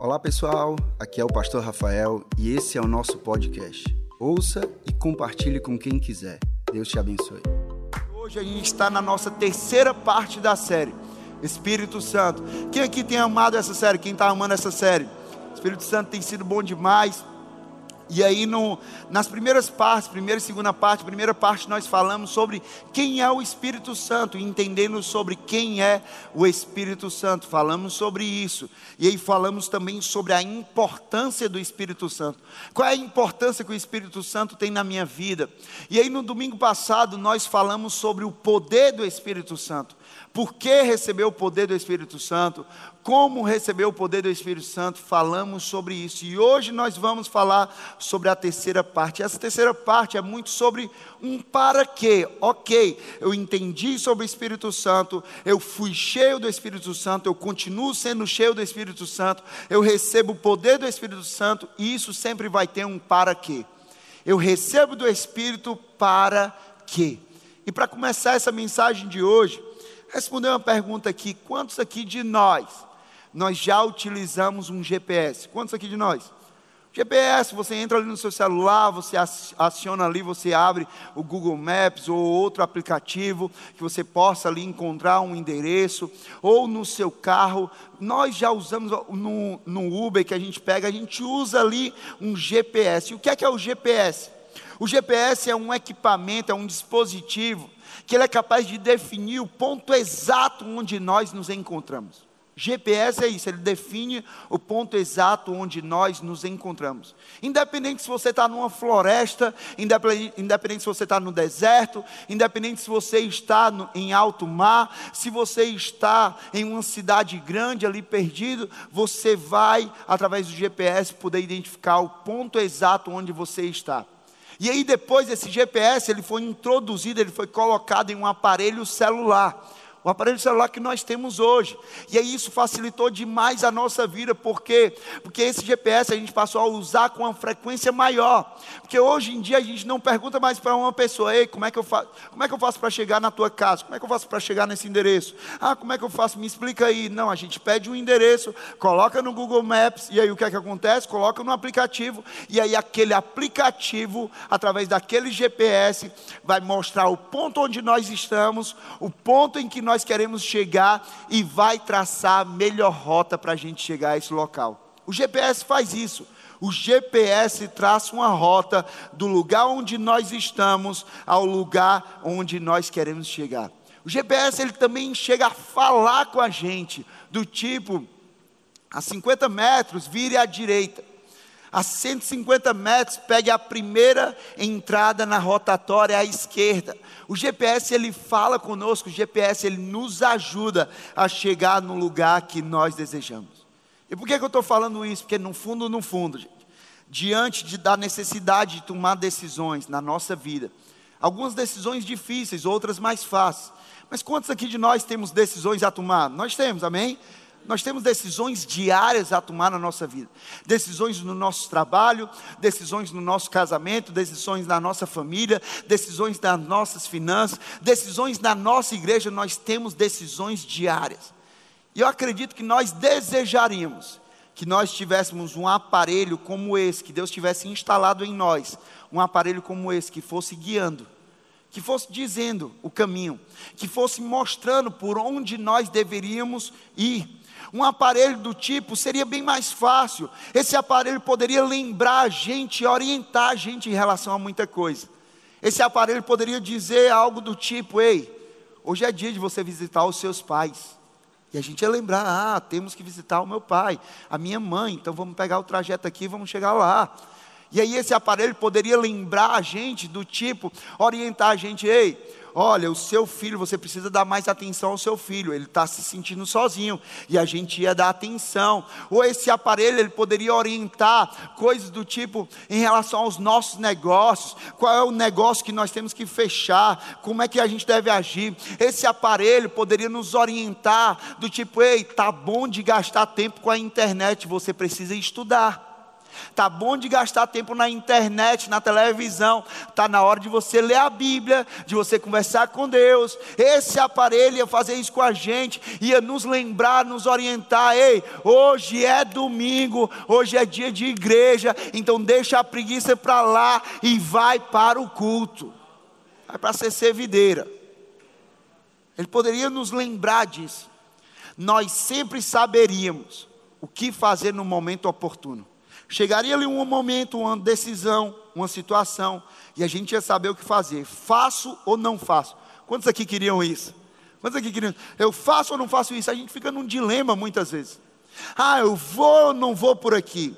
Olá pessoal, aqui é o Pastor Rafael e esse é o nosso podcast. Ouça e compartilhe com quem quiser. Deus te abençoe. Hoje a gente está na nossa terceira parte da série, Espírito Santo. Quem aqui tem amado essa série? Quem está amando essa série? Espírito Santo tem sido bom demais. E aí, no, nas primeiras partes, primeira e segunda parte, primeira parte, nós falamos sobre quem é o Espírito Santo, entendendo sobre quem é o Espírito Santo, falamos sobre isso. E aí, falamos também sobre a importância do Espírito Santo. Qual é a importância que o Espírito Santo tem na minha vida? E aí, no domingo passado, nós falamos sobre o poder do Espírito Santo. Por que receber o poder do Espírito Santo? Como receber o poder do Espírito Santo? Falamos sobre isso. E hoje nós vamos falar sobre a terceira parte. Essa terceira parte é muito sobre um para quê. Ok, eu entendi sobre o Espírito Santo, eu fui cheio do Espírito Santo, eu continuo sendo cheio do Espírito Santo, eu recebo o poder do Espírito Santo, e isso sempre vai ter um para quê. Eu recebo do Espírito para quê? E para começar essa mensagem de hoje, responder uma pergunta aqui: quantos aqui de nós, nós já utilizamos um GPS? Quantos aqui de nós? GPS, você entra ali no seu celular, você aciona ali, você abre o Google Maps ou outro aplicativo que você possa ali encontrar um endereço, ou no seu carro. Nós já usamos no, no Uber que a gente pega, a gente usa ali um GPS. O que é que é o GPS? O GPS é um equipamento, é um dispositivo que ele é capaz de definir o ponto exato onde nós nos encontramos. GPS é isso, ele define o ponto exato onde nós nos encontramos. Independente se você está numa floresta, independente, se você está no deserto, independente se você está no, em alto mar, se você está em uma cidade grande ali perdido, você vai, através do GPS, poder identificar o ponto exato onde você está. E aí depois esse GPS, ele foi introduzido, ele foi colocado em um aparelho celular o aparelho celular que nós temos hoje. E aí isso facilitou demais a nossa vida, porque porque esse GPS a gente passou a usar com uma frequência maior. Porque hoje em dia a gente não pergunta mais para uma pessoa, ei, como é que eu faço? Como é que eu faço para chegar na tua casa? Como é que eu faço para chegar nesse endereço? Ah, como é que eu faço? Me explica aí. Não, a gente pede um endereço, coloca no Google Maps e aí o que é que acontece? Coloca no aplicativo e aí aquele aplicativo, através daquele GPS, vai mostrar o ponto onde nós estamos, o ponto em que nós nós queremos chegar e vai traçar a melhor rota para a gente chegar a esse local. O GPS faz isso. O GPS traça uma rota do lugar onde nós estamos ao lugar onde nós queremos chegar. O GPS ele também chega a falar com a gente, do tipo, a 50 metros, vire à direita a 150 metros, pegue a primeira entrada na rotatória à esquerda. O GPS ele fala conosco, o GPS ele nos ajuda a chegar no lugar que nós desejamos. E por que, que eu estou falando isso? Porque no fundo, no fundo, gente, diante de, da necessidade de tomar decisões na nossa vida, algumas decisões difíceis, outras mais fáceis. Mas quantos aqui de nós temos decisões a tomar? Nós temos, amém? Nós temos decisões diárias a tomar na nossa vida. Decisões no nosso trabalho, decisões no nosso casamento, decisões na nossa família, decisões nas nossas finanças, decisões na nossa igreja, nós temos decisões diárias. E eu acredito que nós desejaríamos que nós tivéssemos um aparelho como esse, que Deus tivesse instalado em nós, um aparelho como esse que fosse guiando que fosse dizendo o caminho, que fosse mostrando por onde nós deveríamos ir. Um aparelho do tipo seria bem mais fácil. Esse aparelho poderia lembrar a gente, orientar a gente em relação a muita coisa. Esse aparelho poderia dizer algo do tipo: ei, hoje é dia de você visitar os seus pais. E a gente ia lembrar: ah, temos que visitar o meu pai, a minha mãe, então vamos pegar o trajeto aqui e vamos chegar lá. E aí esse aparelho poderia lembrar a gente do tipo, orientar a gente: ei, olha, o seu filho, você precisa dar mais atenção ao seu filho, ele está se sentindo sozinho, e a gente ia dar atenção. Ou esse aparelho, ele poderia orientar coisas do tipo, em relação aos nossos negócios, qual é o negócio que nós temos que fechar, como é que a gente deve agir. Esse aparelho poderia nos orientar do tipo, ei, tá bom de gastar tempo com a internet, você precisa estudar. Tá bom de gastar tempo na internet, na televisão. Tá na hora de você ler a Bíblia, de você conversar com Deus. Esse aparelho ia fazer isso com a gente, ia nos lembrar, nos orientar. Ei, hoje é domingo, hoje é dia de igreja, então deixa a preguiça para lá e vai para o culto. Vai para ser servideira. Ele poderia nos lembrar disso. Nós sempre saberíamos o que fazer no momento oportuno. Chegaria ali um momento, uma decisão, uma situação, e a gente ia saber o que fazer. Faço ou não faço? Quantos aqui queriam isso? Quantos aqui queriam? Eu faço ou não faço isso? A gente fica num dilema muitas vezes. Ah, eu vou ou não vou por aqui?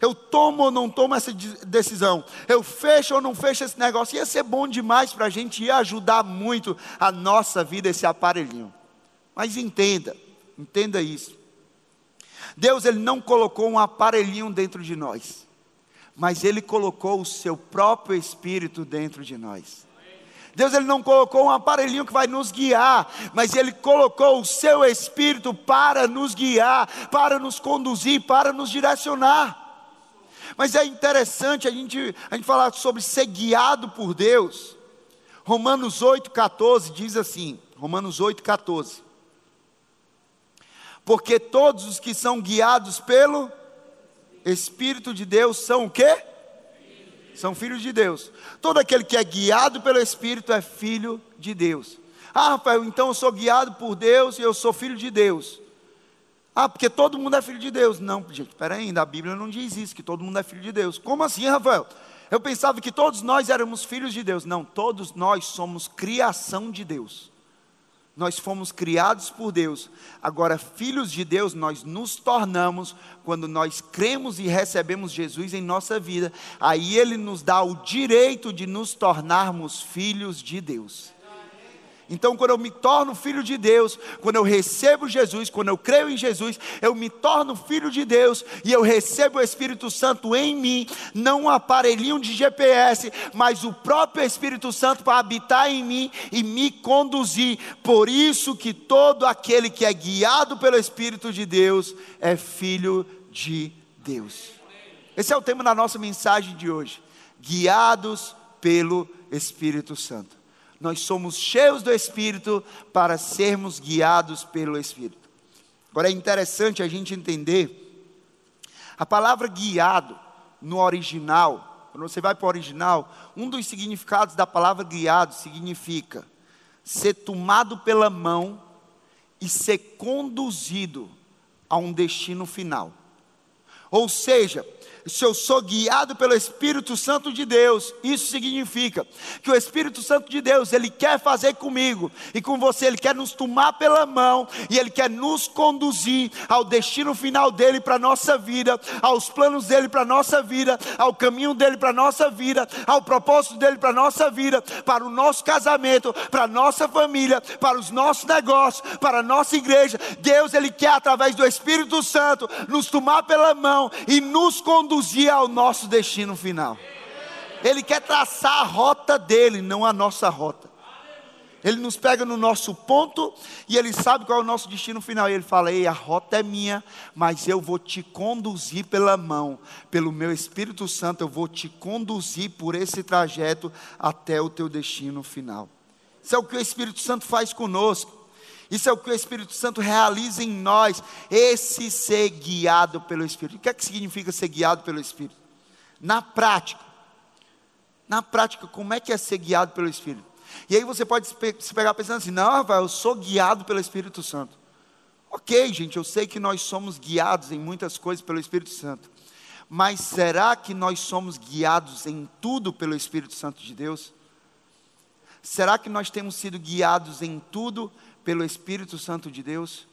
Eu tomo ou não tomo essa decisão? Eu fecho ou não fecho esse negócio? Ia ser bom demais para a gente, ia ajudar muito a nossa vida, esse aparelhinho. Mas entenda, entenda isso. Deus ele não colocou um aparelhinho dentro de nós, mas ele colocou o seu próprio espírito dentro de nós. Deus ele não colocou um aparelhinho que vai nos guiar, mas ele colocou o seu espírito para nos guiar, para nos conduzir, para nos direcionar. Mas é interessante a gente, a gente falar sobre ser guiado por Deus. Romanos 8,14 diz assim: Romanos 8,14 porque todos os que são guiados pelo Espírito de Deus são o quê? São filhos de Deus. Todo aquele que é guiado pelo Espírito é filho de Deus. Ah, Rafael, então eu sou guiado por Deus e eu sou filho de Deus. Ah, porque todo mundo é filho de Deus. Não, gente, espera ainda, a Bíblia não diz isso, que todo mundo é filho de Deus. Como assim, Rafael? Eu pensava que todos nós éramos filhos de Deus. Não, todos nós somos criação de Deus nós fomos criados por Deus. Agora, filhos de Deus, nós nos tornamos quando nós cremos e recebemos Jesus em nossa vida. Aí Ele nos dá o direito de nos tornarmos filhos de Deus. Então, quando eu me torno filho de Deus, quando eu recebo Jesus, quando eu creio em Jesus, eu me torno filho de Deus e eu recebo o Espírito Santo em mim, não um aparelhinho de GPS, mas o próprio Espírito Santo para habitar em mim e me conduzir. Por isso que todo aquele que é guiado pelo Espírito de Deus é filho de Deus. Esse é o tema da nossa mensagem de hoje. Guiados pelo Espírito Santo nós somos cheios do Espírito para sermos guiados pelo Espírito. Agora é interessante a gente entender, a palavra guiado no original, quando você vai para o original, um dos significados da palavra guiado significa ser tomado pela mão e ser conduzido a um destino final. Ou seja, se eu sou guiado pelo Espírito Santo de Deus, isso significa que o Espírito Santo de Deus, ele quer fazer comigo e com você, ele quer nos tomar pela mão e ele quer nos conduzir ao destino final dele para a nossa vida, aos planos dele para a nossa vida, ao caminho dele para a nossa vida, ao propósito dele para a nossa vida, para o nosso casamento, para a nossa família, para os nossos negócios, para a nossa igreja. Deus, ele quer através do Espírito Santo nos tomar pela mão e nos conduzir conduzir ao nosso destino final. Ele quer traçar a rota dele, não a nossa rota. Ele nos pega no nosso ponto e ele sabe qual é o nosso destino final. E ele fala: Ei, a rota é minha, mas eu vou te conduzir pela mão, pelo meu Espírito Santo, eu vou te conduzir por esse trajeto até o teu destino final. Isso é o que o Espírito Santo faz conosco. Isso é o que o Espírito Santo realiza em nós, esse ser guiado pelo Espírito. O que é que significa ser guiado pelo Espírito? Na prática, na prática, como é que é ser guiado pelo Espírito? E aí você pode se pegar pensando assim: não, Rafael, eu sou guiado pelo Espírito Santo. Ok, gente, eu sei que nós somos guiados em muitas coisas pelo Espírito Santo. Mas será que nós somos guiados em tudo pelo Espírito Santo de Deus? Será que nós temos sido guiados em tudo pelo Espírito Santo de Deus?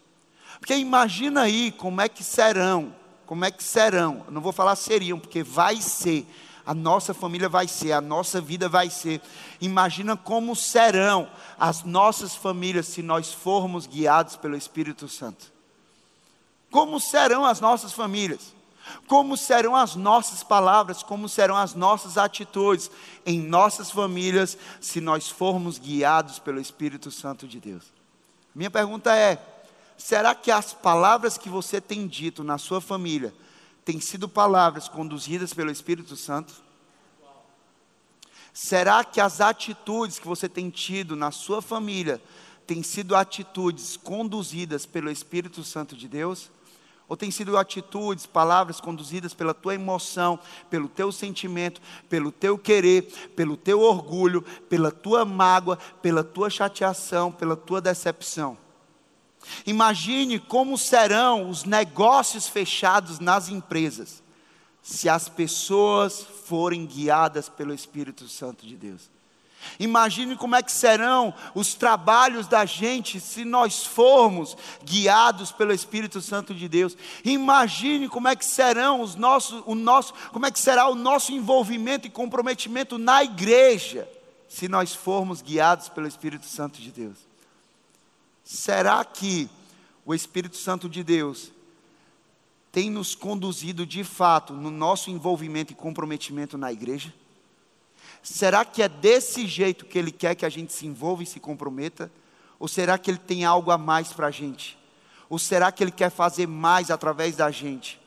Porque imagina aí como é que serão, como é que serão, não vou falar seriam, porque vai ser, a nossa família vai ser, a nossa vida vai ser. Imagina como serão as nossas famílias se nós formos guiados pelo Espírito Santo. Como serão as nossas famílias? Como serão as nossas palavras, como serão as nossas atitudes em nossas famílias se nós formos guiados pelo Espírito Santo de Deus? Minha pergunta é: será que as palavras que você tem dito na sua família têm sido palavras conduzidas pelo Espírito Santo? Será que as atitudes que você tem tido na sua família têm sido atitudes conduzidas pelo Espírito Santo de Deus? Ou tem sido atitudes, palavras conduzidas pela tua emoção, pelo teu sentimento, pelo teu querer, pelo teu orgulho, pela tua mágoa, pela tua chateação, pela tua decepção? Imagine como serão os negócios fechados nas empresas, se as pessoas forem guiadas pelo Espírito Santo de Deus. Imagine como é que serão os trabalhos da gente se nós formos guiados pelo Espírito Santo de Deus. Imagine como é que serão os nossos, o nosso, como é que será o nosso envolvimento e comprometimento na igreja se nós formos guiados pelo Espírito Santo de Deus. Será que o Espírito Santo de Deus tem nos conduzido de fato no nosso envolvimento e comprometimento na igreja? Será que é desse jeito que Ele quer que a gente se envolva e se comprometa? Ou será que Ele tem algo a mais para a gente? Ou será que Ele quer fazer mais através da gente?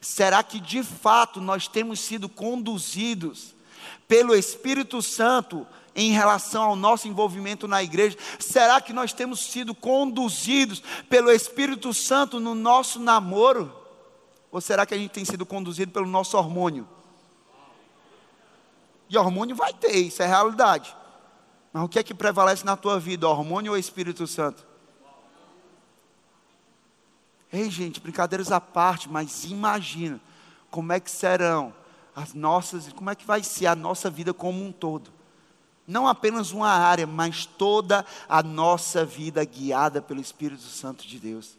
Será que de fato nós temos sido conduzidos pelo Espírito Santo em relação ao nosso envolvimento na igreja? Será que nós temos sido conduzidos pelo Espírito Santo no nosso namoro? Ou será que a gente tem sido conduzido pelo nosso hormônio? E hormônio vai ter, isso é realidade. Mas o que é que prevalece na tua vida, hormônio ou Espírito Santo? Ei, gente, brincadeiras à parte, mas imagina como é que serão as nossas, como é que vai ser a nossa vida como um todo. Não apenas uma área, mas toda a nossa vida guiada pelo Espírito Santo de Deus.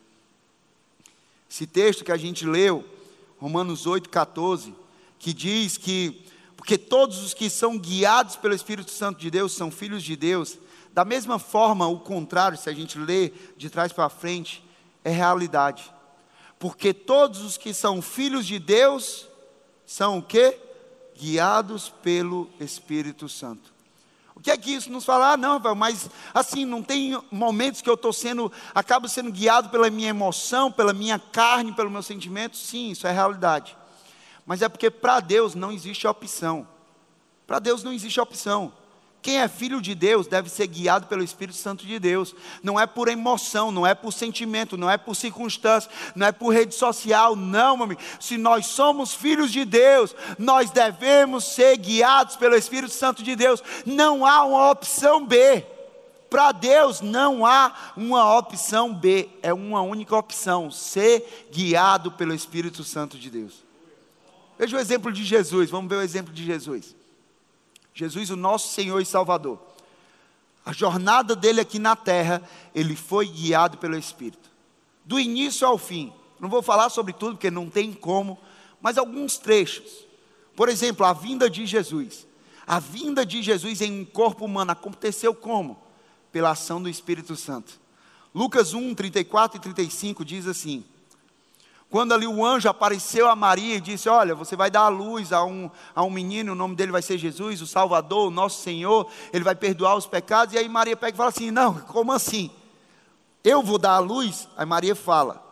Esse texto que a gente leu, Romanos 8,14, que diz que porque todos os que são guiados pelo Espírito Santo de Deus são filhos de Deus. Da mesma forma, o contrário, se a gente lê de trás para frente, é realidade. Porque todos os que são filhos de Deus são o quê? Guiados pelo Espírito Santo. O que é que isso nos fala? Ah, não, mas assim, não tem momentos que eu estou sendo, acabo sendo guiado pela minha emoção, pela minha carne, pelo meu sentimento? Sim, isso é realidade. Mas é porque para Deus não existe opção. Para Deus não existe opção. Quem é filho de Deus deve ser guiado pelo Espírito Santo de Deus. Não é por emoção, não é por sentimento, não é por circunstância, não é por rede social, não, meu amigo. Se nós somos filhos de Deus, nós devemos ser guiados pelo Espírito Santo de Deus. Não há uma opção B. Para Deus não há uma opção B, é uma única opção: ser guiado pelo Espírito Santo de Deus. Veja o exemplo de Jesus, vamos ver o exemplo de Jesus. Jesus, o nosso Senhor e Salvador. A jornada dele aqui na terra, ele foi guiado pelo Espírito. Do início ao fim. Não vou falar sobre tudo, porque não tem como, mas alguns trechos. Por exemplo, a vinda de Jesus. A vinda de Jesus em um corpo humano aconteceu como? Pela ação do Espírito Santo. Lucas 1, 34 e 35 diz assim: quando ali o anjo apareceu a Maria e disse: Olha, você vai dar a luz a um, a um menino, o nome dele vai ser Jesus, o Salvador, o nosso Senhor, ele vai perdoar os pecados. E aí Maria pega e fala assim: Não, como assim? Eu vou dar a luz? Aí Maria fala: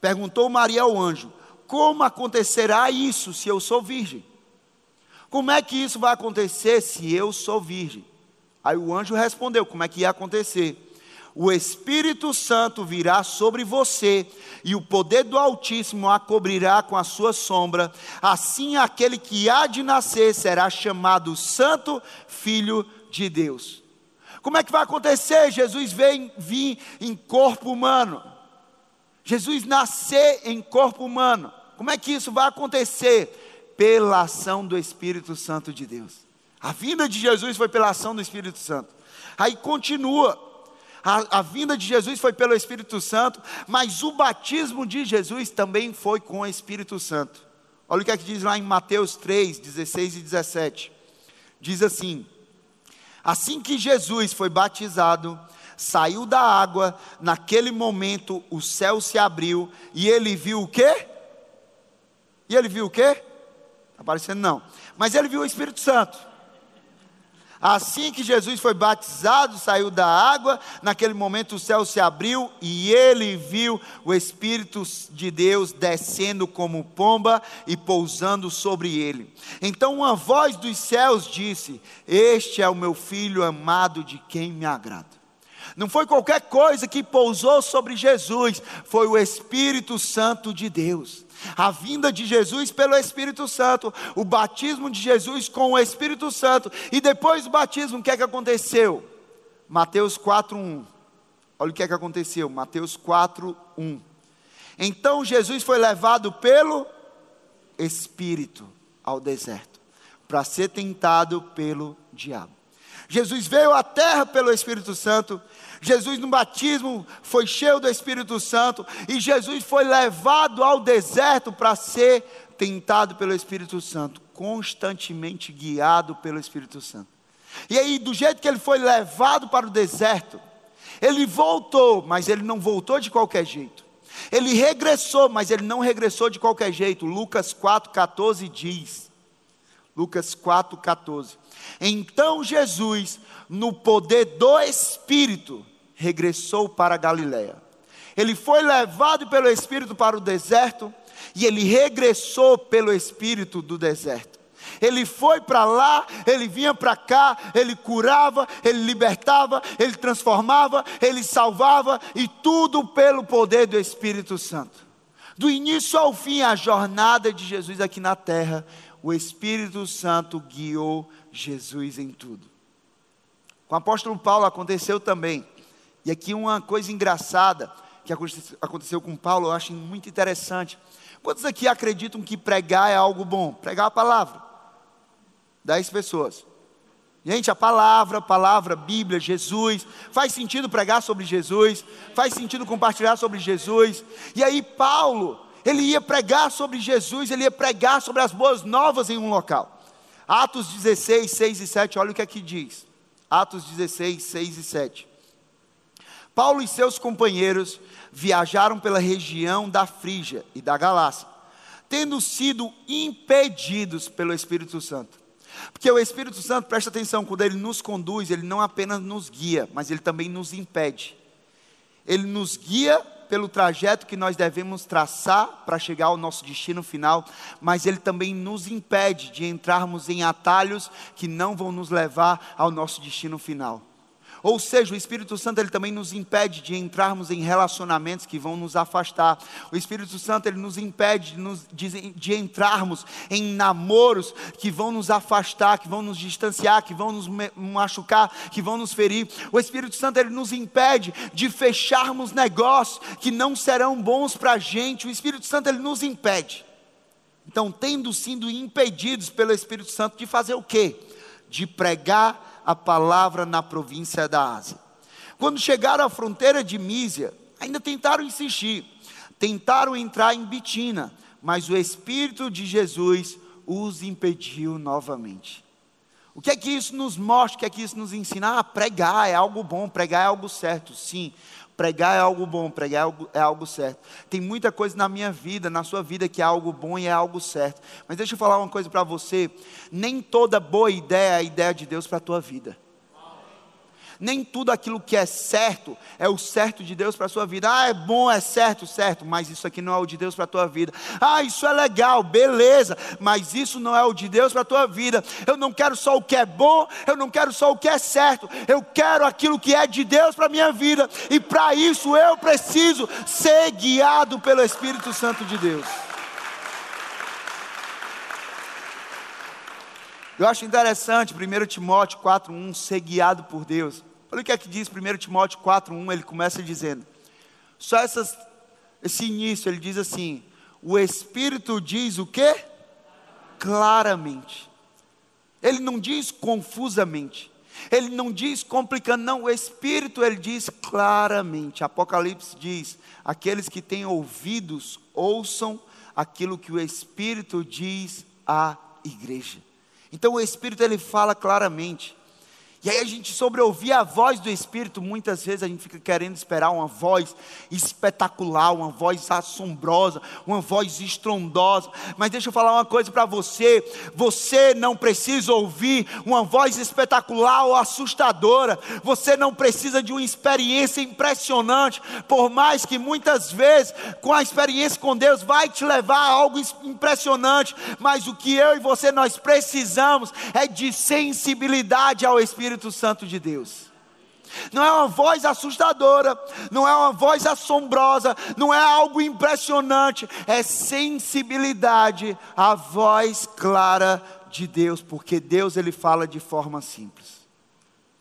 Perguntou Maria ao anjo: Como acontecerá isso se eu sou virgem? Como é que isso vai acontecer se eu sou virgem? Aí o anjo respondeu: Como é que ia acontecer? O Espírito Santo virá sobre você e o poder do Altíssimo a cobrirá com a sua sombra. Assim, aquele que há de nascer será chamado Santo Filho de Deus. Como é que vai acontecer? Jesus vem vir em corpo humano. Jesus nascer em corpo humano. Como é que isso vai acontecer? Pela ação do Espírito Santo de Deus. A vinda de Jesus foi pela ação do Espírito Santo. Aí continua a, a vinda de Jesus foi pelo Espírito Santo, mas o batismo de Jesus também foi com o Espírito Santo. Olha o que é que diz lá em Mateus 3, 16 e 17. Diz assim: Assim que Jesus foi batizado, saiu da água, naquele momento o céu se abriu e ele viu o quê? E ele viu o quê? Está aparecendo não. Mas ele viu o Espírito Santo Assim que Jesus foi batizado, saiu da água, naquele momento o céu se abriu e ele viu o Espírito de Deus descendo como pomba e pousando sobre ele. Então uma voz dos céus disse: Este é o meu filho amado de quem me agrada. Não foi qualquer coisa que pousou sobre Jesus, foi o Espírito Santo de Deus a vinda de Jesus pelo Espírito Santo, o batismo de Jesus com o Espírito Santo, e depois do batismo, o que é que aconteceu? Mateus 4:1. Olha o que é que aconteceu, Mateus 4:1. Então Jesus foi levado pelo Espírito ao deserto, para ser tentado pelo diabo. Jesus veio à terra pelo Espírito Santo Jesus no batismo foi cheio do Espírito Santo e Jesus foi levado ao deserto para ser tentado pelo Espírito Santo, constantemente guiado pelo Espírito Santo. E aí, do jeito que ele foi levado para o deserto, ele voltou, mas ele não voltou de qualquer jeito. Ele regressou, mas ele não regressou de qualquer jeito. Lucas 4,14 diz: Lucas 4,14. Então Jesus, no poder do Espírito, regressou para Galiléia. Ele foi levado pelo Espírito para o deserto e ele regressou pelo Espírito do deserto. Ele foi para lá, ele vinha para cá, ele curava, ele libertava, ele transformava, ele salvava e tudo pelo poder do Espírito Santo. Do início ao fim, a jornada de Jesus aqui na terra, o Espírito Santo guiou Jesus em tudo. Com o apóstolo Paulo aconteceu também. E aqui uma coisa engraçada que aconteceu com Paulo, eu acho muito interessante. Quantos aqui acreditam que pregar é algo bom? Pregar a palavra. Dez pessoas. Gente, a palavra, palavra, Bíblia, Jesus, faz sentido pregar sobre Jesus, faz sentido compartilhar sobre Jesus. E aí, Paulo, ele ia pregar sobre Jesus, ele ia pregar sobre as boas novas em um local. Atos 16, 6 e 7, olha o que aqui diz. Atos 16, 6 e 7. Paulo e seus companheiros viajaram pela região da Frígia e da Galácia, tendo sido impedidos pelo Espírito Santo. Porque o Espírito Santo, presta atenção, quando ele nos conduz, ele não apenas nos guia, mas ele também nos impede. Ele nos guia pelo trajeto que nós devemos traçar para chegar ao nosso destino final, mas ele também nos impede de entrarmos em atalhos que não vão nos levar ao nosso destino final. Ou seja, o Espírito Santo ele também nos impede de entrarmos em relacionamentos que vão nos afastar. O Espírito Santo ele nos impede de, nos, de, de entrarmos em namoros que vão nos afastar, que vão nos distanciar, que vão nos machucar, que vão nos ferir. O Espírito Santo ele nos impede de fecharmos negócios que não serão bons para a gente. O Espírito Santo ele nos impede. Então, tendo sido impedidos pelo Espírito Santo de fazer o quê? De pregar a palavra na província da Ásia. Quando chegaram à fronteira de Mísia, ainda tentaram insistir, tentaram entrar em Bitina, mas o Espírito de Jesus os impediu novamente. O que é que isso nos mostra? O que é que isso nos ensina? Ah, pregar é algo bom, pregar é algo certo, sim. Pregar é algo bom, pregar é algo, é algo certo. Tem muita coisa na minha vida, na sua vida, que é algo bom e é algo certo. Mas deixa eu falar uma coisa para você: nem toda boa ideia é a ideia de Deus para a tua vida nem tudo aquilo que é certo é o certo de Deus para a sua vida. Ah, é bom, é certo, certo, mas isso aqui não é o de Deus para a tua vida. Ah, isso é legal, beleza, mas isso não é o de Deus para a tua vida. Eu não quero só o que é bom, eu não quero só o que é certo, eu quero aquilo que é de Deus para a minha vida, e para isso eu preciso ser guiado pelo Espírito Santo de Deus. Eu acho interessante, 1 Timóteo 4,1, ser guiado por Deus. Olha o que é que diz 1 Timóteo 4,1, ele começa dizendo, só essas, esse início, ele diz assim, o Espírito diz o que? Claramente. Ele não diz confusamente. Ele não diz complicando, não. O Espírito ele diz claramente. Apocalipse diz: aqueles que têm ouvidos ouçam aquilo que o Espírito diz à igreja. Então o Espírito ele fala claramente. E aí a gente sobre ouvir a voz do Espírito, muitas vezes a gente fica querendo esperar uma voz espetacular, uma voz assombrosa, uma voz estrondosa. Mas deixa eu falar uma coisa para você: você não precisa ouvir uma voz espetacular ou assustadora. Você não precisa de uma experiência impressionante, por mais que muitas vezes com a experiência com Deus vai te levar a algo impressionante. Mas o que eu e você nós precisamos é de sensibilidade ao Espírito Espírito Santo de Deus. Não é uma voz assustadora, não é uma voz assombrosa, não é algo impressionante, é sensibilidade à voz clara de Deus, porque Deus ele fala de forma simples.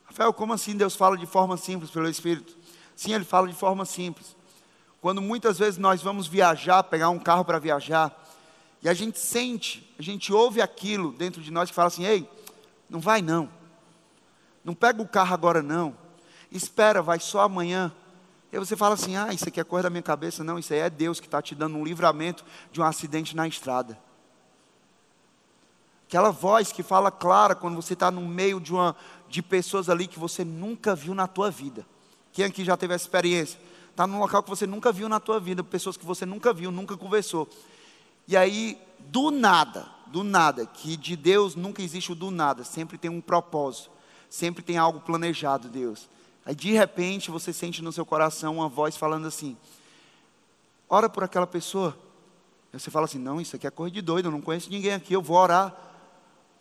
Rafael, como assim Deus fala de forma simples pelo Espírito? Sim, ele fala de forma simples. Quando muitas vezes nós vamos viajar, pegar um carro para viajar, e a gente sente, a gente ouve aquilo dentro de nós que fala assim: ei, não vai não não pega o carro agora não. Espera, vai só amanhã. E você fala assim: ah, isso aqui é coisa da minha cabeça. Não, isso aí é Deus que está te dando um livramento de um acidente na estrada. Aquela voz que fala clara quando você está no meio de, uma, de pessoas ali que você nunca viu na tua vida. Quem aqui já teve essa experiência? Está num local que você nunca viu na tua vida, pessoas que você nunca viu, nunca conversou. E aí, do nada, do nada, que de Deus nunca existe o do nada, sempre tem um propósito sempre tem algo planejado, Deus. Aí de repente você sente no seu coração uma voz falando assim: ora por aquela pessoa. Aí você fala assim: não, isso aqui é coisa de doido, eu não conheço ninguém aqui, eu vou orar.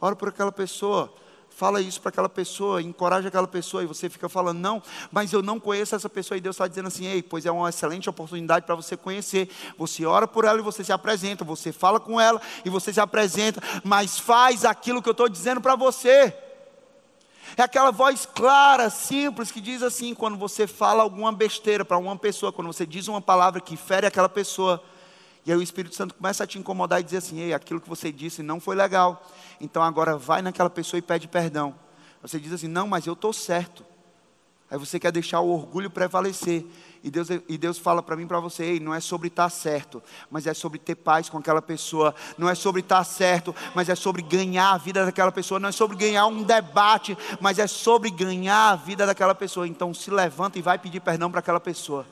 Ora por aquela pessoa. Fala isso para aquela pessoa, encoraja aquela pessoa, e você fica falando, não, mas eu não conheço essa pessoa, e Deus está dizendo assim, ei, pois é uma excelente oportunidade para você conhecer. Você ora por ela e você se apresenta, você fala com ela e você se apresenta, mas faz aquilo que eu estou dizendo para você. É aquela voz clara, simples, que diz assim: quando você fala alguma besteira para uma pessoa, quando você diz uma palavra que fere aquela pessoa, e aí o Espírito Santo começa a te incomodar e dizer assim: ei, aquilo que você disse não foi legal, então agora vai naquela pessoa e pede perdão. Você diz assim: não, mas eu estou certo. Aí você quer deixar o orgulho prevalecer. E Deus, e Deus fala para mim para você: Ei, não é sobre estar tá certo, mas é sobre ter paz com aquela pessoa. Não é sobre estar tá certo, mas é sobre ganhar a vida daquela pessoa. Não é sobre ganhar um debate, mas é sobre ganhar a vida daquela pessoa. Então se levanta e vai pedir perdão para aquela pessoa.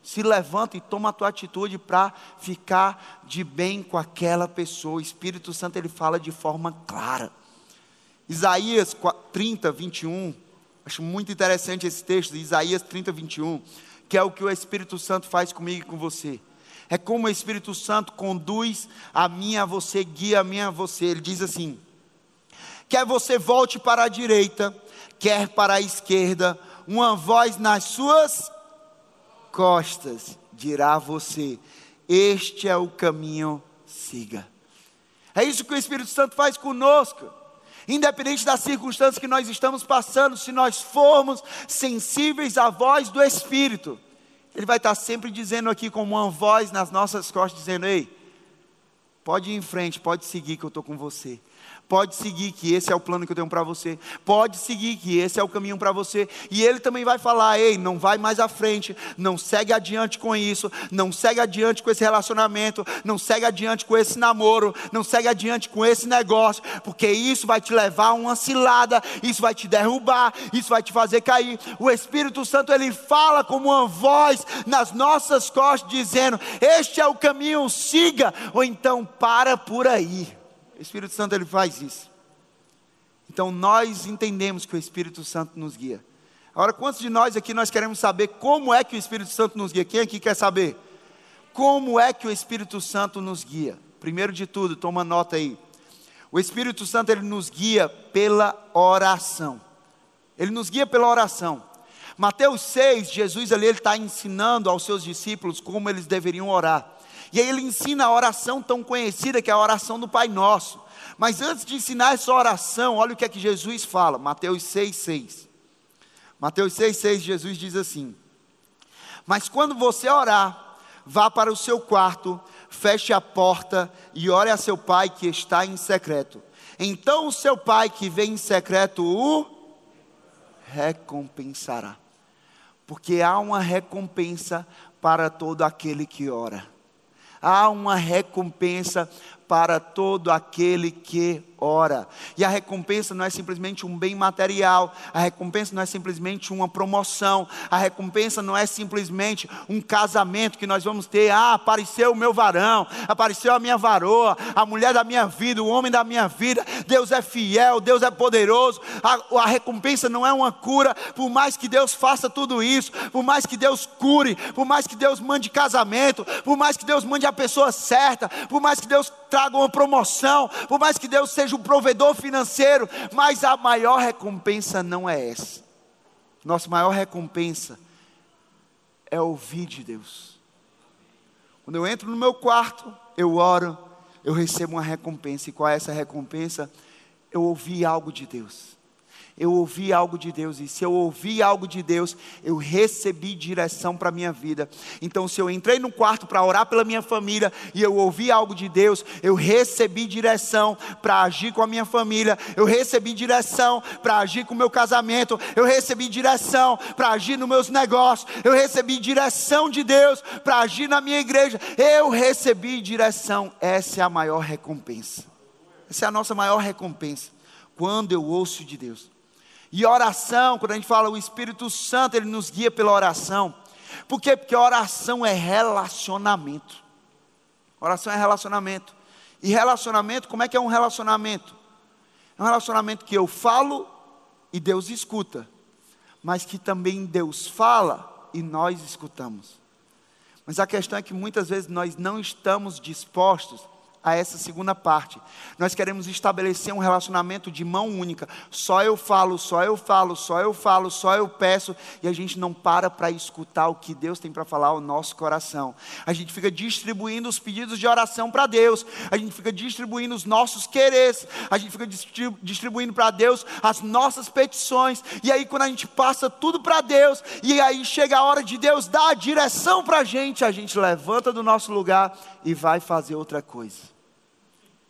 Se levanta e toma a tua atitude para ficar de bem com aquela pessoa. O Espírito Santo ele fala de forma clara. Isaías 30, 21 Acho muito interessante esse texto de Isaías 30, 21, que é o que o Espírito Santo faz comigo e com você. É como o Espírito Santo conduz a mim a você, guia a mim a você. Ele diz assim: quer você volte para a direita, quer para a esquerda, uma voz nas suas costas dirá a você: Este é o caminho, siga. É isso que o Espírito Santo faz conosco independente das circunstâncias que nós estamos passando, se nós formos sensíveis à voz do Espírito, Ele vai estar sempre dizendo aqui, como uma voz nas nossas costas, dizendo: Ei, pode ir em frente, pode seguir que eu estou com você. Pode seguir que esse é o plano que eu tenho para você. Pode seguir que esse é o caminho para você. E ele também vai falar: ei, não vai mais à frente, não segue adiante com isso, não segue adiante com esse relacionamento, não segue adiante com esse namoro, não segue adiante com esse negócio, porque isso vai te levar a uma cilada, isso vai te derrubar, isso vai te fazer cair. O Espírito Santo ele fala como uma voz nas nossas costas, dizendo: Este é o caminho, siga, ou então para por aí. O Espírito Santo ele faz isso. Então nós entendemos que o Espírito Santo nos guia. Agora, quantos de nós aqui nós queremos saber como é que o Espírito Santo nos guia? Quem aqui quer saber? Como é que o Espírito Santo nos guia? Primeiro de tudo, toma nota aí. O Espírito Santo ele nos guia pela oração. Ele nos guia pela oração. Mateus 6, Jesus ali ele está ensinando aos seus discípulos como eles deveriam orar. E aí ele ensina a oração tão conhecida que é a oração do Pai Nosso. Mas antes de ensinar essa oração, olha o que é que Jesus fala, Mateus 6, 6. Mateus 6, 6, Jesus diz assim: Mas quando você orar, vá para o seu quarto, feche a porta e ore a seu pai que está em secreto. Então o seu pai que vem em secreto o recompensará. Porque há uma recompensa para todo aquele que ora há uma recompensa para todo aquele que ora. E a recompensa não é simplesmente um bem material, a recompensa não é simplesmente uma promoção, a recompensa não é simplesmente um casamento que nós vamos ter. Ah, apareceu o meu varão, apareceu a minha varoa, a mulher da minha vida, o homem da minha vida. Deus é fiel, Deus é poderoso. A, a recompensa não é uma cura, por mais que Deus faça tudo isso, por mais que Deus cure, por mais que Deus mande casamento, por mais que Deus mande a pessoa certa, por mais que Deus traga uma promoção, por mais que Deus seja o provedor financeiro, mas a maior recompensa não é essa. Nossa maior recompensa é ouvir de Deus. Quando eu entro no meu quarto, eu oro, eu recebo uma recompensa. E qual é essa recompensa? Eu ouvi algo de Deus eu ouvi algo de Deus, e se eu ouvi algo de Deus, eu recebi direção para a minha vida. Então, se eu entrei no quarto para orar pela minha família e eu ouvi algo de Deus, eu recebi direção para agir com a minha família, eu recebi direção para agir com o meu casamento, eu recebi direção para agir nos meus negócios, eu recebi direção de Deus para agir na minha igreja, eu recebi direção. Essa é a maior recompensa. Essa é a nossa maior recompensa. Quando eu ouço de Deus. E oração, quando a gente fala o Espírito Santo, ele nos guia pela oração. Por quê? Porque oração é relacionamento. Oração é relacionamento. E relacionamento, como é que é um relacionamento? É um relacionamento que eu falo e Deus escuta, mas que também Deus fala e nós escutamos. Mas a questão é que muitas vezes nós não estamos dispostos a essa segunda parte. Nós queremos estabelecer um relacionamento de mão única. Só eu falo, só eu falo, só eu falo, só eu peço, e a gente não para para escutar o que Deus tem para falar ao nosso coração. A gente fica distribuindo os pedidos de oração para Deus, a gente fica distribuindo os nossos quereres, a gente fica distribuindo para Deus as nossas petições, e aí quando a gente passa tudo para Deus, e aí chega a hora de Deus dar a direção para a gente, a gente levanta do nosso lugar e vai fazer outra coisa.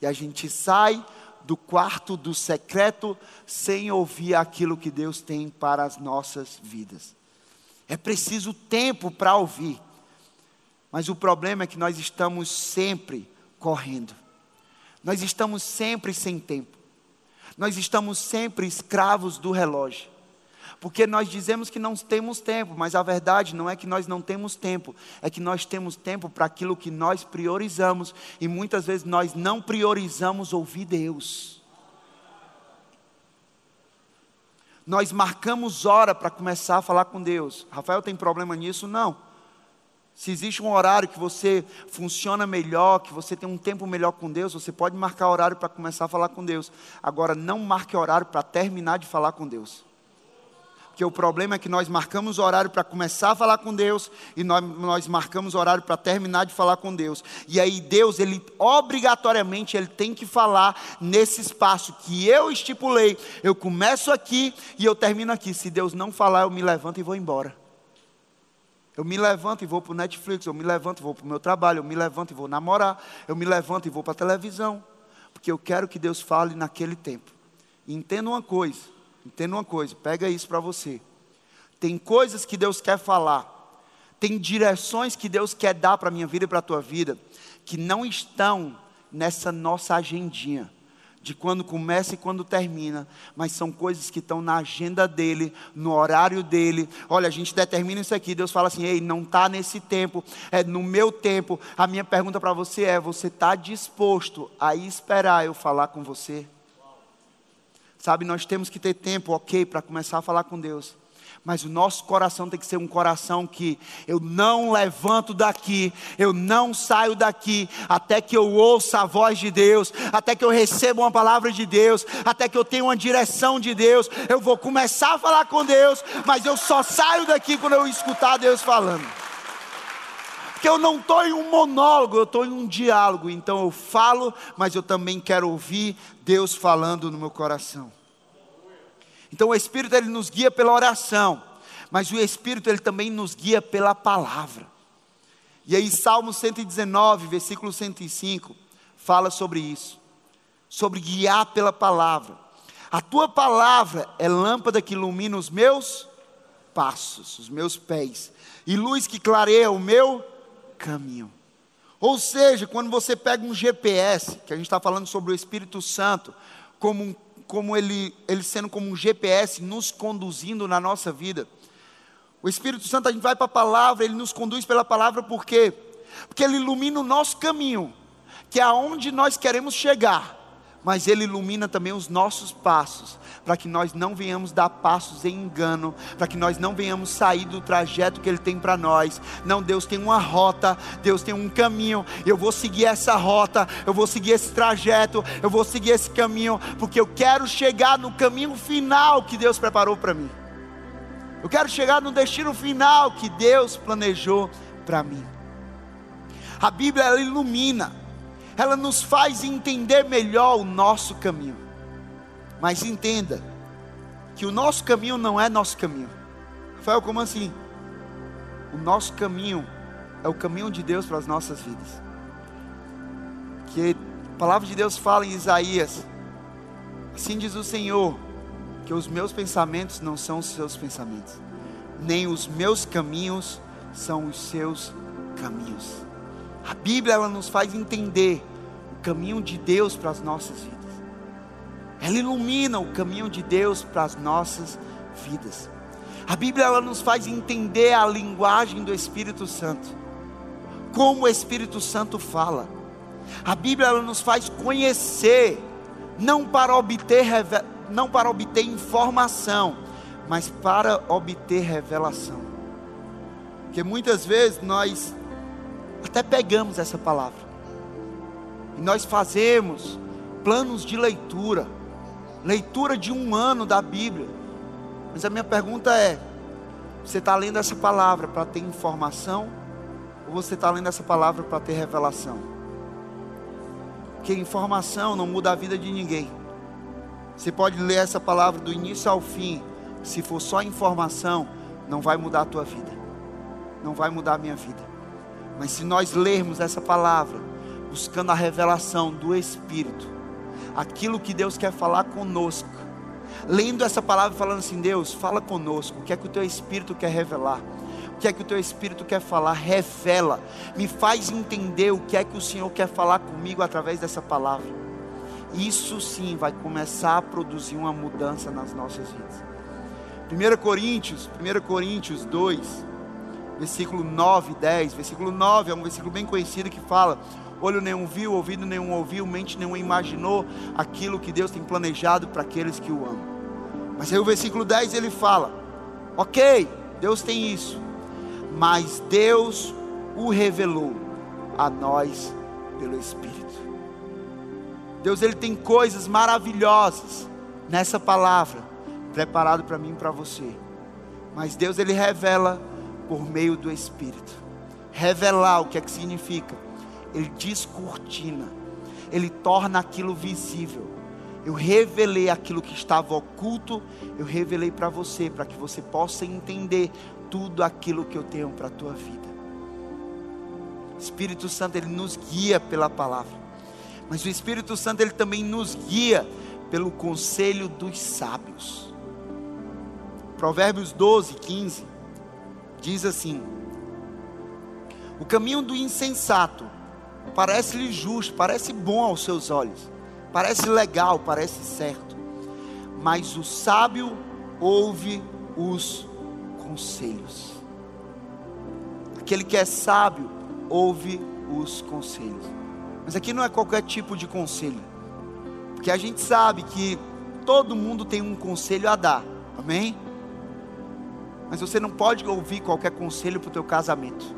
E a gente sai do quarto do secreto sem ouvir aquilo que Deus tem para as nossas vidas. É preciso tempo para ouvir. Mas o problema é que nós estamos sempre correndo. Nós estamos sempre sem tempo. Nós estamos sempre escravos do relógio. Porque nós dizemos que não temos tempo, mas a verdade não é que nós não temos tempo, é que nós temos tempo para aquilo que nós priorizamos e muitas vezes nós não priorizamos ouvir Deus. Nós marcamos hora para começar a falar com Deus. Rafael tem problema nisso? Não. Se existe um horário que você funciona melhor, que você tem um tempo melhor com Deus, você pode marcar horário para começar a falar com Deus. Agora, não marque horário para terminar de falar com Deus. Porque o problema é que nós marcamos horário para começar a falar com Deus e nós, nós marcamos horário para terminar de falar com Deus. E aí Deus, ele obrigatoriamente ele tem que falar nesse espaço que eu estipulei. Eu começo aqui e eu termino aqui. Se Deus não falar, eu me levanto e vou embora. Eu me levanto e vou para o Netflix, eu me levanto e vou para o meu trabalho, eu me levanto e vou namorar, eu me levanto e vou para a televisão. Porque eu quero que Deus fale naquele tempo. Entenda uma coisa Entenda uma coisa, pega isso para você. Tem coisas que Deus quer falar, tem direções que Deus quer dar para a minha vida e para a tua vida, que não estão nessa nossa agendinha, de quando começa e quando termina, mas são coisas que estão na agenda dele, no horário dele. Olha, a gente determina isso aqui, Deus fala assim: ei, não está nesse tempo, é no meu tempo. A minha pergunta para você é: você está disposto a esperar eu falar com você? Sabe, nós temos que ter tempo, ok, para começar a falar com Deus. Mas o nosso coração tem que ser um coração que eu não levanto daqui, eu não saio daqui, até que eu ouça a voz de Deus, até que eu receba uma palavra de Deus, até que eu tenha uma direção de Deus. Eu vou começar a falar com Deus, mas eu só saio daqui quando eu escutar Deus falando. Porque eu não estou em um monólogo, eu estou em um diálogo. Então eu falo, mas eu também quero ouvir Deus falando no meu coração. Então o Espírito ele nos guia pela oração, mas o Espírito ele também nos guia pela palavra. E aí Salmo 119, versículo 105, fala sobre isso. Sobre guiar pela palavra. A tua palavra é lâmpada que ilumina os meus passos, os meus pés, e luz que clareia o meu caminho. Ou seja, quando você pega um GPS, que a gente está falando sobre o Espírito Santo, como, como ele, ele sendo como um GPS nos conduzindo na nossa vida. O Espírito Santo, a gente vai para a palavra, ele nos conduz pela palavra, por quê? Porque ele ilumina o nosso caminho, que é aonde nós queremos chegar mas Ele ilumina também os nossos passos, para que nós não venhamos dar passos em engano, para que nós não venhamos sair do trajeto que Ele tem para nós. Não, Deus tem uma rota, Deus tem um caminho, eu vou seguir essa rota, eu vou seguir esse trajeto, eu vou seguir esse caminho, porque eu quero chegar no caminho final que Deus preparou para mim. Eu quero chegar no destino final que Deus planejou para mim. A Bíblia ela ilumina ela nos faz entender melhor o nosso caminho. Mas entenda que o nosso caminho não é nosso caminho. Rafael, como assim? O nosso caminho é o caminho de Deus para as nossas vidas. Que a palavra de Deus fala em Isaías: Assim diz o Senhor, que os meus pensamentos não são os seus pensamentos, nem os meus caminhos são os seus caminhos. A Bíblia ela nos faz entender o caminho de Deus para as nossas vidas. Ela ilumina o caminho de Deus para as nossas vidas. A Bíblia ela nos faz entender a linguagem do Espírito Santo. Como o Espírito Santo fala. A Bíblia ela nos faz conhecer, não para obter não para obter informação, mas para obter revelação. Porque muitas vezes nós até pegamos essa palavra. E nós fazemos planos de leitura, leitura de um ano da Bíblia. Mas a minha pergunta é: você está lendo essa palavra para ter informação? Ou você está lendo essa palavra para ter revelação? Porque informação não muda a vida de ninguém. Você pode ler essa palavra do início ao fim. Se for só informação, não vai mudar a tua vida. Não vai mudar a minha vida. Mas se nós lermos essa palavra, buscando a revelação do Espírito, aquilo que Deus quer falar conosco, lendo essa palavra e falando assim: Deus, fala conosco, o que é que o teu Espírito quer revelar? O que é que o teu Espírito quer falar? Revela, me faz entender o que é que o Senhor quer falar comigo através dessa palavra. Isso sim vai começar a produzir uma mudança nas nossas vidas. 1 Coríntios, 1 Coríntios 2, versículo 9 e 10. Versículo 9 é um versículo bem conhecido que fala: Olho nenhum viu, ouvido nenhum ouviu, mente nenhum imaginou aquilo que Deus tem planejado para aqueles que o amam. Mas aí o versículo 10 ele fala: Ok, Deus tem isso, mas Deus o revelou a nós pelo Espírito. Deus ele tem coisas maravilhosas nessa palavra preparado para mim e para você. Mas Deus ele revela por meio do Espírito. Revelar o que é que significa? Ele descortina, ele torna aquilo visível. Eu revelei aquilo que estava oculto, eu revelei para você, para que você possa entender tudo aquilo que eu tenho para a tua vida. Espírito Santo, ele nos guia pela palavra. Mas o Espírito Santo, ele também nos guia pelo conselho dos sábios. Provérbios 12, 15 diz assim: O caminho do insensato parece-lhe justo, parece bom aos seus olhos, parece legal, parece certo, mas o sábio ouve os conselhos. Aquele que é sábio ouve os conselhos. Mas aqui não é qualquer tipo de conselho, porque a gente sabe que todo mundo tem um conselho a dar, amém? Mas você não pode ouvir qualquer conselho para o teu casamento.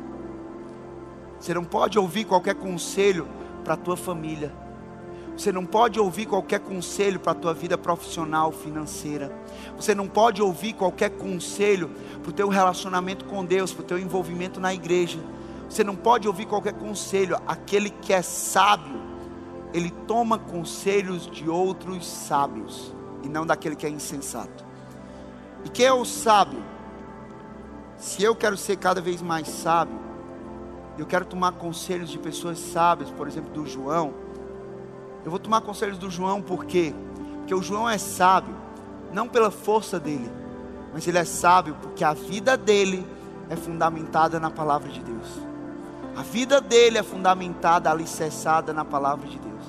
Você não pode ouvir qualquer conselho para a tua família. Você não pode ouvir qualquer conselho para a tua vida profissional, financeira. Você não pode ouvir qualquer conselho para o teu relacionamento com Deus, para o teu envolvimento na igreja. Você não pode ouvir qualquer conselho. Aquele que é sábio, ele toma conselhos de outros sábios e não daquele que é insensato. E quem é o sábio? Se eu quero ser cada vez mais sábio, eu quero tomar conselhos de pessoas sábias, por exemplo, do João. Eu vou tomar conselhos do João por quê? Porque o João é sábio, não pela força dele, mas ele é sábio porque a vida dele é fundamentada na palavra de Deus. A vida dele é fundamentada, alicerçada na palavra de Deus.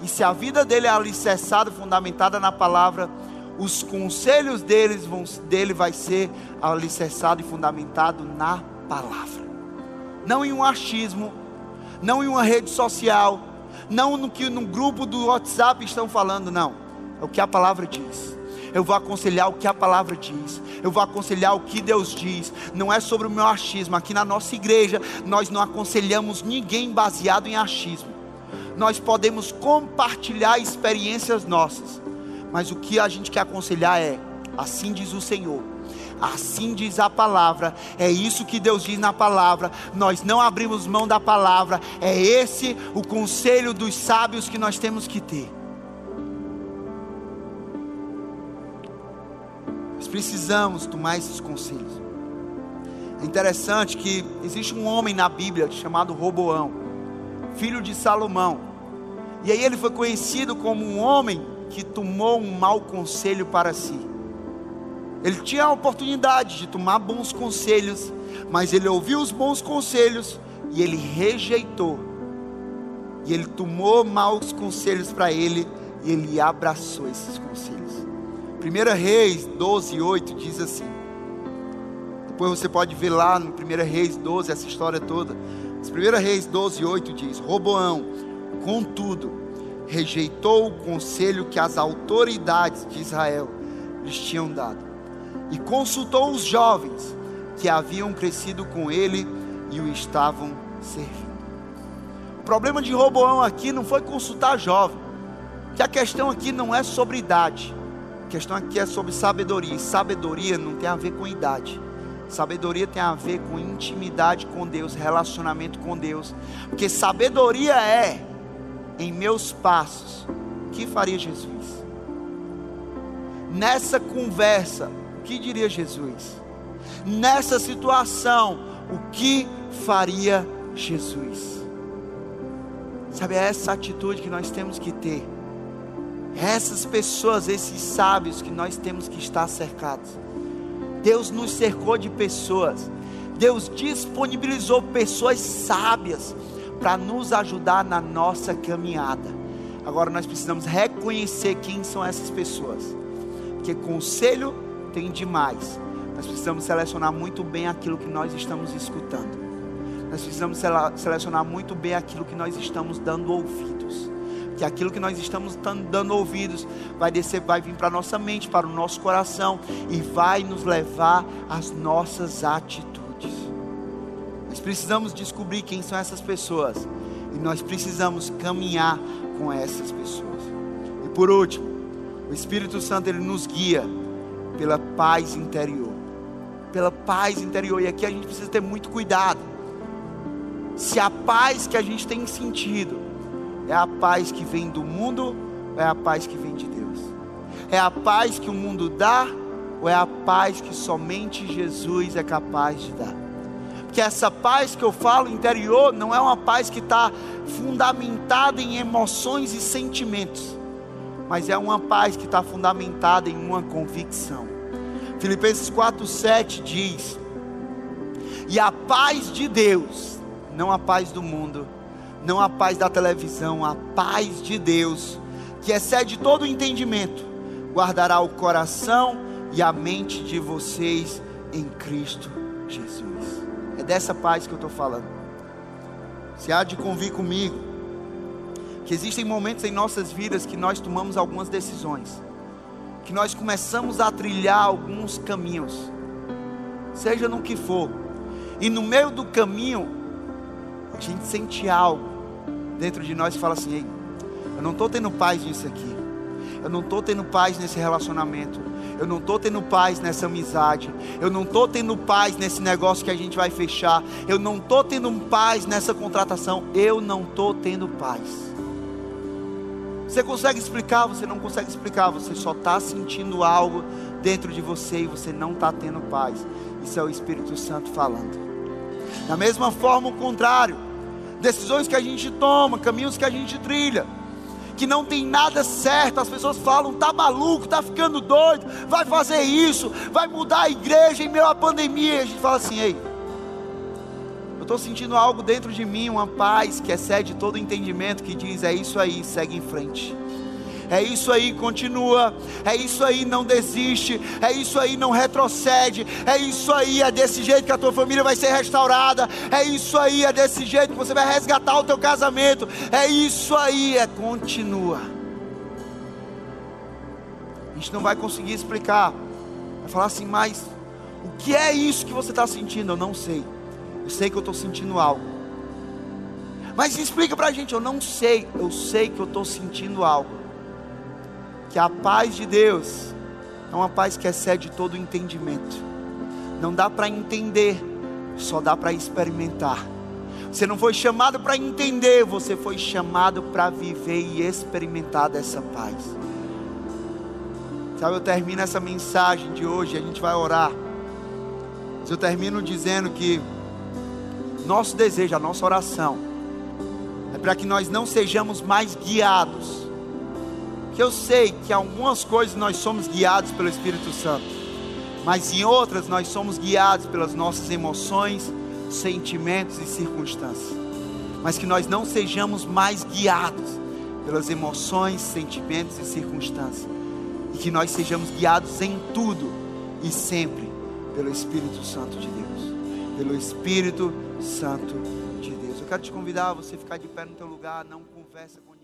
E se a vida dele é alicerçada, fundamentada na palavra, os conselhos deles vão, dele vai ser alicerçado e fundamentado na palavra. Não em um achismo, não em uma rede social, não no que no grupo do WhatsApp estão falando, não. É o que a palavra diz. Eu vou aconselhar o que a palavra diz. Eu vou aconselhar o que Deus diz. Não é sobre o meu achismo. Aqui na nossa igreja, nós não aconselhamos ninguém baseado em achismo. Nós podemos compartilhar experiências nossas. Mas o que a gente quer aconselhar é: assim diz o Senhor Assim diz a palavra, é isso que Deus diz na palavra. Nós não abrimos mão da palavra, é esse o conselho dos sábios que nós temos que ter. Nós precisamos tomar esses conselhos. É interessante que existe um homem na Bíblia chamado Roboão, filho de Salomão. E aí ele foi conhecido como um homem que tomou um mau conselho para si. Ele tinha a oportunidade de tomar bons conselhos, mas ele ouviu os bons conselhos e ele rejeitou. E ele tomou maus conselhos para ele e ele abraçou esses conselhos. 1 Reis 12, 8 diz assim. Depois você pode ver lá no 1 Reis 12 essa história toda. 1 Reis 12, 8 diz: Roboão, contudo, rejeitou o conselho que as autoridades de Israel lhes tinham dado e consultou os jovens que haviam crescido com ele e o estavam servindo. O problema de Roboão aqui não foi consultar jovem, que a questão aqui não é sobre idade, a questão aqui é sobre sabedoria, e sabedoria não tem a ver com idade. Sabedoria tem a ver com intimidade com Deus, relacionamento com Deus. Porque sabedoria é em meus passos. O que faria Jesus? Nessa conversa, que diria Jesus? Nessa situação, o que faria Jesus? Sabe, é essa atitude que nós temos que ter. Essas pessoas, esses sábios que nós temos que estar cercados. Deus nos cercou de pessoas. Deus disponibilizou pessoas sábias para nos ajudar na nossa caminhada. Agora nós precisamos reconhecer quem são essas pessoas. Porque conselho tem demais. Nós precisamos selecionar muito bem aquilo que nós estamos escutando. Nós precisamos selecionar muito bem aquilo que nós estamos dando ouvidos. Que aquilo que nós estamos dando ouvidos vai descer, vai vir para a nossa mente, para o nosso coração e vai nos levar às nossas atitudes. Nós precisamos descobrir quem são essas pessoas e nós precisamos caminhar com essas pessoas. E por último, o Espírito Santo ele nos guia pela paz interior. Pela paz interior. E aqui a gente precisa ter muito cuidado. Se a paz que a gente tem sentido é a paz que vem do mundo ou é a paz que vem de Deus? É a paz que o mundo dá ou é a paz que somente Jesus é capaz de dar? Porque essa paz que eu falo interior não é uma paz que está fundamentada em emoções e sentimentos mas é uma paz que está fundamentada em uma convicção. Filipenses 4,7 diz: E a paz de Deus, não a paz do mundo, não a paz da televisão, a paz de Deus, que excede todo o entendimento, guardará o coração e a mente de vocês em Cristo Jesus. É dessa paz que eu estou falando. Se há de convir comigo, que existem momentos em nossas vidas que nós tomamos algumas decisões, que nós começamos a trilhar alguns caminhos, seja no que for, e no meio do caminho, a gente sente algo dentro de nós e fala assim: Ei, eu não estou tendo paz nisso aqui, eu não estou tendo paz nesse relacionamento, eu não estou tendo paz nessa amizade, eu não estou tendo paz nesse negócio que a gente vai fechar, eu não estou tendo paz nessa contratação, eu não estou tendo paz. Você consegue explicar? Você não consegue explicar. Você só está sentindo algo dentro de você e você não está tendo paz. Isso é o Espírito Santo falando. Da mesma forma, o contrário. Decisões que a gente toma, caminhos que a gente trilha, que não tem nada certo. As pessoas falam: tá maluco, tá ficando doido, vai fazer isso, vai mudar a igreja em meio à pandemia. E a gente fala assim: ei, eu estou sentindo algo dentro de mim, uma paz que excede todo entendimento, que diz: é isso aí, segue em frente. É isso aí, continua. É isso aí, não desiste. É isso aí, não retrocede. É isso aí, é desse jeito que a tua família vai ser restaurada. É isso aí, é desse jeito que você vai resgatar o teu casamento. É isso aí, é continua. A gente não vai conseguir explicar. Vai falar assim, mas o que é isso que você está sentindo? Eu não sei. Eu sei que eu estou sentindo algo. Mas explica para a gente, eu não sei. Eu sei que eu estou sentindo algo. Que a paz de Deus é uma paz que excede todo entendimento. Não dá para entender, só dá para experimentar. Você não foi chamado para entender, você foi chamado para viver e experimentar dessa paz. Sabe, eu termino essa mensagem de hoje, a gente vai orar. Mas eu termino dizendo que nosso desejo, a nossa oração, é para que nós não sejamos mais guiados. Que eu sei que algumas coisas nós somos guiados pelo Espírito Santo, mas em outras nós somos guiados pelas nossas emoções, sentimentos e circunstâncias. Mas que nós não sejamos mais guiados pelas emoções, sentimentos e circunstâncias e que nós sejamos guiados em tudo e sempre pelo Espírito Santo de Deus. Pelo Espírito Santo de Deus. Eu quero te convidar a você ficar de pé no teu lugar, não conversa com